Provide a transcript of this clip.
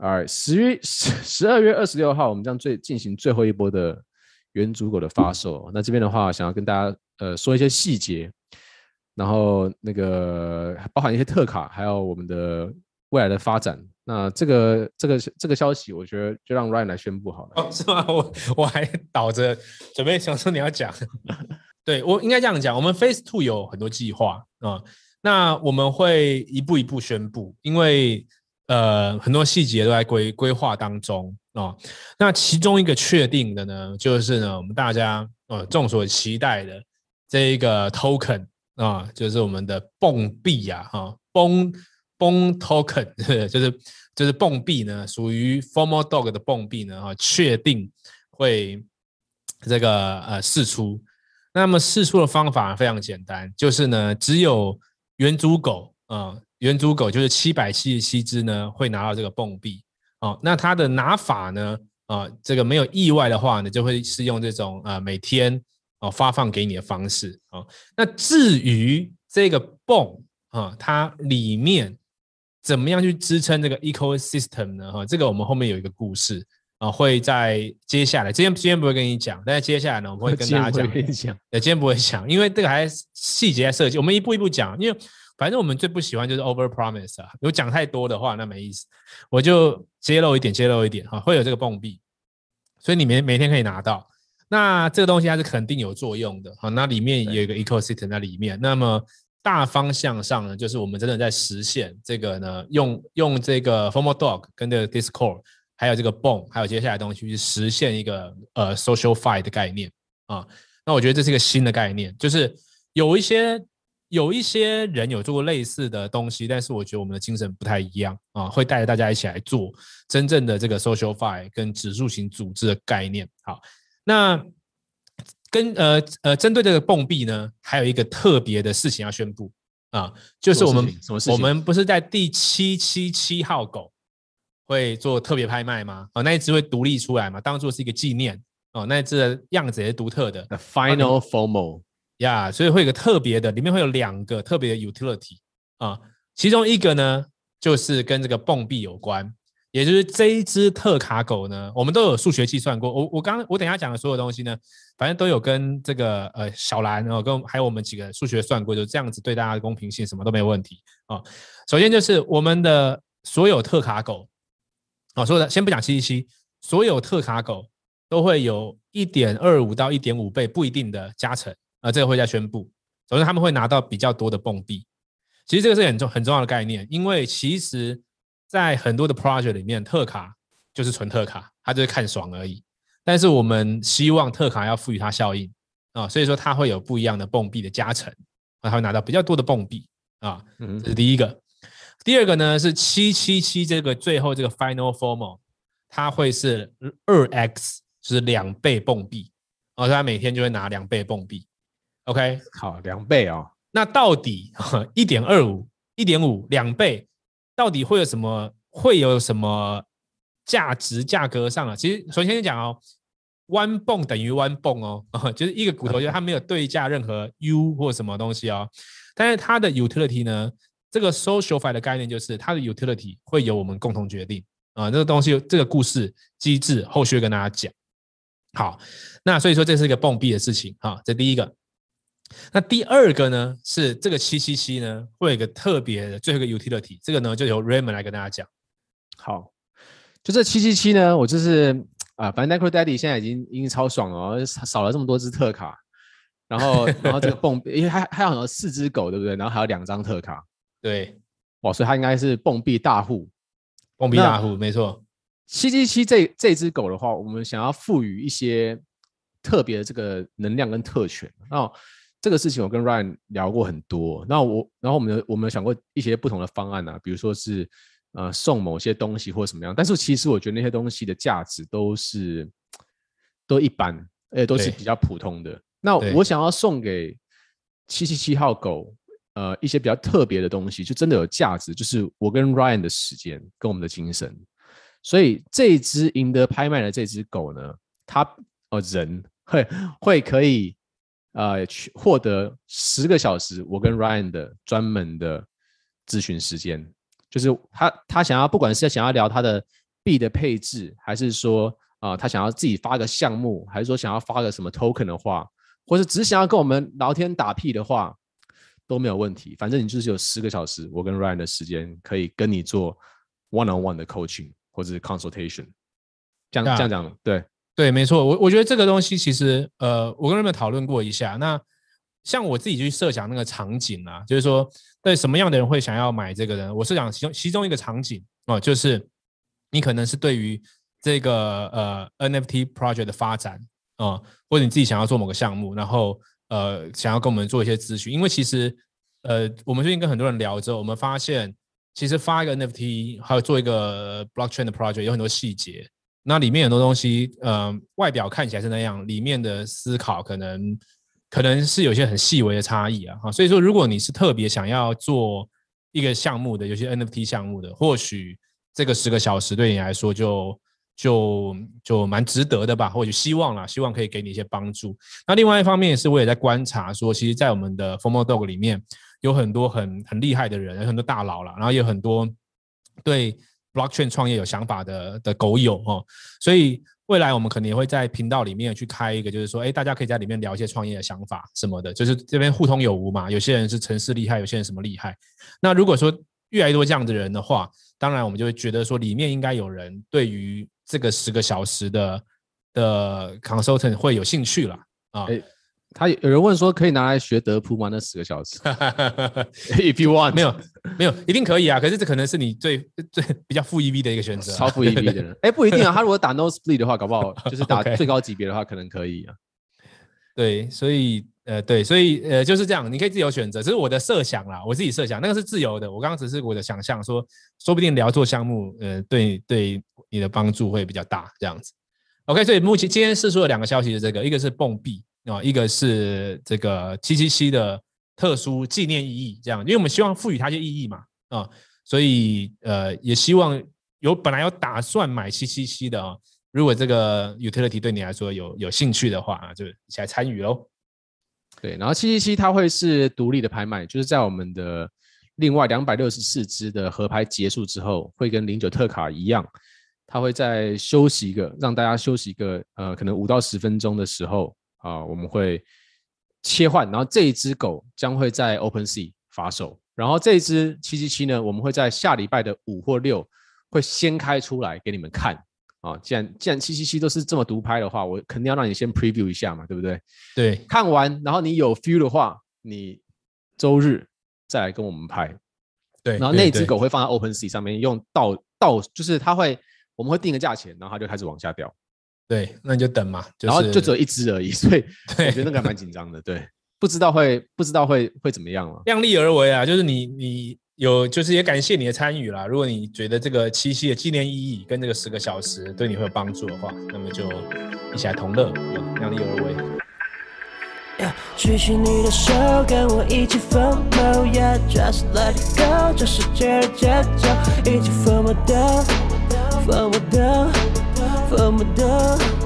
，十月十十二月二十六号，我们将最进行最后一波的原主狗的发售。那这边的话，想要跟大家呃说一些细节，然后那个包含一些特卡，还有我们的未来的发展。那这个这个这个消息，我觉得就让 Ryan 来宣布好了。哦，是吗？我我还倒着准备想说你要讲。对，我应该这样讲，我们 Phase Two 有很多计划啊，那我们会一步一步宣布，因为呃很多细节都在规规划当中啊。那其中一个确定的呢，就是呢我们大家呃众所期待的这一个 Token 啊，就是我们的蹦币呀，哈，蹦蹦 Token，就是。就是蹦币呢，属于 formal dog 的蹦币呢，哈，确定会这个呃释出。那么释出的方法非常简单，就是呢，只有原主狗啊，原主狗就是七百七十七只呢，会拿到这个泵币。哦，那它的拿法呢，啊，这个没有意外的话呢，就会是用这种啊每天哦发放给你的方式。哦，那至于这个泵啊，它里面。怎么样去支撑这个 ecosystem 呢？哈，这个我们后面有一个故事啊，会在接下来，今天今天不会跟你讲，但是接下来呢，我们会跟大家讲。讲，对，今天不会讲，因为这个还细节在设计，我们一步一步讲。因为反正我们最不喜欢就是 over promise 啊，如果讲太多的话，那没意思。我就揭露一点，揭露一点哈，会有这个蹦币，所以你每每天可以拿到。那这个东西它是肯定有作用的，好，那里面有一个 ecosystem 在里面，那么。大方向上呢，就是我们真的在实现这个呢，用用这个 formal Dog 跟这个 Discord，还有这个 Bone，还有接下来的东西去实现一个呃 SocialFi 的概念啊。那我觉得这是一个新的概念，就是有一些有一些人有做过类似的东西，但是我觉得我们的精神不太一样啊，会带着大家一起来做真正的这个 SocialFi 跟指数型组织的概念。好，那。跟呃呃，针对这个蹦币呢，还有一个特别的事情要宣布啊，就是我们我们不是在第七七七号狗会做特别拍卖吗？哦，那一只会独立出来嘛，当做是一个纪念哦，那一只的样子也是独特的。The final FOMO 呀，所以会有个特别的，里面会有两个特别的 utility 啊，其中一个呢就是跟这个蹦币有关。也就是这一只特卡狗呢，我们都有数学计算过。我我刚我等下讲的所有东西呢，反正都有跟这个呃小兰哦，跟还有我们几个数学算过，就这样子对大家的公平性什么都没有问题啊。首先就是我们的所有特卡狗啊，所有的先不讲七七七，所有特卡狗都会有一点二五到一点五倍不一定的加成啊，这个会再宣布。首先他们会拿到比较多的蹦币，其实这个是很重很重要的概念，因为其实。在很多的 project 里面，特卡就是纯特卡，它就是看爽而已。但是我们希望特卡要赋予它效应啊，所以说它会有不一样的蹦币的加成，它会拿到比较多的蹦币啊。这是第一个。第二个呢是七七七这个最后这个 final formal，它会是二 x，就是两倍蹦币，然后它每天就会拿两倍蹦币。OK，好，两倍哦。那到底一点二五、一点五两倍？到底会有什么？会有什么价值？价格上啊？其实首先讲哦，one 蹦等于 one 蹦哦，就是一个骨头，就是它没有对价任何 u 或什么东西哦。但是它的 utility 呢？这个 SocialFi 的概念就是它的 utility 会由我们共同决定啊。这个东西，这个故事机制，后续跟大家讲。好，那所以说这是一个蹦币的事情啊，这第一个。那第二个呢，是这个七七七呢，会有一个特别的最后一个 utility，这个呢就由 Raymond 来跟大家讲。好，就这七七七呢，我就是啊，反正 Necro Daddy 现在已经已经超爽了哦，少了这么多只特卡，然后然后这个蹦，因为还还有很多四只狗，对不对？然后还有两张特卡，对，哇，所以它应该是蹦币大户，蹦币大户，没错。七七七这这只狗的话，我们想要赋予一些特别的这个能量跟特权，然后。这个事情我跟 Ryan 聊过很多，那我然后我们有我们有想过一些不同的方案啊，比如说是呃送某些东西或什么样，但是其实我觉得那些东西的价值都是都一般，而且都是比较普通的。那我想要送给七七七号狗呃一些比较特别的东西，就真的有价值，就是我跟 Ryan 的时间跟我们的精神。所以这只赢得拍卖的这只狗呢，它哦人会会可以。呃，去获得十个小时，我跟 Ryan 的专门的咨询时间，就是他他想要，不管是想要聊他的币的配置，还是说啊、呃，他想要自己发个项目，还是说想要发个什么 token 的话，或者只想要跟我们聊天打屁的话，都没有问题。反正你就是有十个小时，我跟 Ryan 的时间可以跟你做 one on one 的 coaching 或者是 consultation。这样、啊、这样讲，对对，没错。我我觉得这个东西其实，呃，我跟 Ryan 讨论过一下。那像我自己去设想那个场景啊，就是说，对什么样的人会想要买这个呢？我设想其中其中一个场景哦、就是你可能是对于这个呃 NFT project 的发展啊、或者你自己想要做某个项目，然后呃想要跟我们做一些咨询。因为其实呃我们最近跟很多人聊之后，我们发现其实发一个 NFT 还有做一个 blockchain 的 project 有很多细节，那里面很多东西呃外表看起来是那样，里面的思考可能。可能是有些很细微的差异啊，哈，所以说如果你是特别想要做一个项目的，有些 NFT 项目的，或许这个十个小时对你来说就就就蛮值得的吧，或许希望啦，希望可以给你一些帮助。那另外一方面也是，我也在观察说，其实，在我们的 Formal Dog 里面有很多很很厉害的人，有很多大佬啦，然后也有很多对 Blockchain 创业有想法的的狗友哈，所以。未来我们可能也会在频道里面去开一个，就是说，哎，大家可以在里面聊一些创业的想法什么的，就是这边互通有无嘛。有些人是城市厉害，有些人什么厉害。那如果说越来越多这样的人的话，当然我们就会觉得说，里面应该有人对于这个十个小时的的 consultant 会有兴趣了啊。他有人问说，可以拿来学德扑吗？那十个小时，If you want，没有没有，一定可以啊。可是这可能是你最最比较负 EV 的一个选择，超负 EV 的人。哎，不一定啊。他如果打 No Split 的话，搞不好 就是打最高级别的话，可能可以啊。对，所以呃，对，所以呃，就是这样，你可以自由选择。这是我的设想啦，我自己设想，那个是自由的。我刚刚只是我的想象，说说不定聊做项目，呃，对对你的帮助会比较大，这样子。OK，所以目前今天释出了两个消息，是这个，一个是蹦币。啊，一个是这个七七七的特殊纪念意义，这样，因为我们希望赋予它一些意义嘛，啊，所以呃，也希望有本来有打算买七七七的啊，如果这个 utility 对你来说有有兴趣的话啊，就一起来参与喽。对，然后七七七它会是独立的拍卖，就是在我们的另外两百六十四只的合拍结束之后，会跟零九特卡一样，它会在休息一个，让大家休息一个呃，可能五到十分钟的时候。啊，我们会切换，然后这一只狗将会在 OpenSea 发售，然后这一只七七七呢，我们会在下礼拜的五或六会先开出来给你们看啊。既然既然七七七都是这么独拍的话，我肯定要让你先 preview 一下嘛，对不对？对，看完，然后你有 feel 的话，你周日再来跟我们拍。对，然后那只狗会放在 OpenSea 上面，用倒倒，就是它会，我们会定个价钱，然后它就开始往下掉。对，那你就等嘛，就是、然后就只有一只而已，所以我觉得那个还蛮紧张的。对，不知道会不知道会会怎么样了。量力而为啊，就是你你有，就是也感谢你的参与啦。如果你觉得这个七夕的纪念意义跟这个十个小时对你会有帮助的话，那么就一起来同乐，量力而为。举起你的手，跟我一起疯魔，Yeah，just let it go，这世界的节奏，一起疯魔的，疯魔的。疯魔的。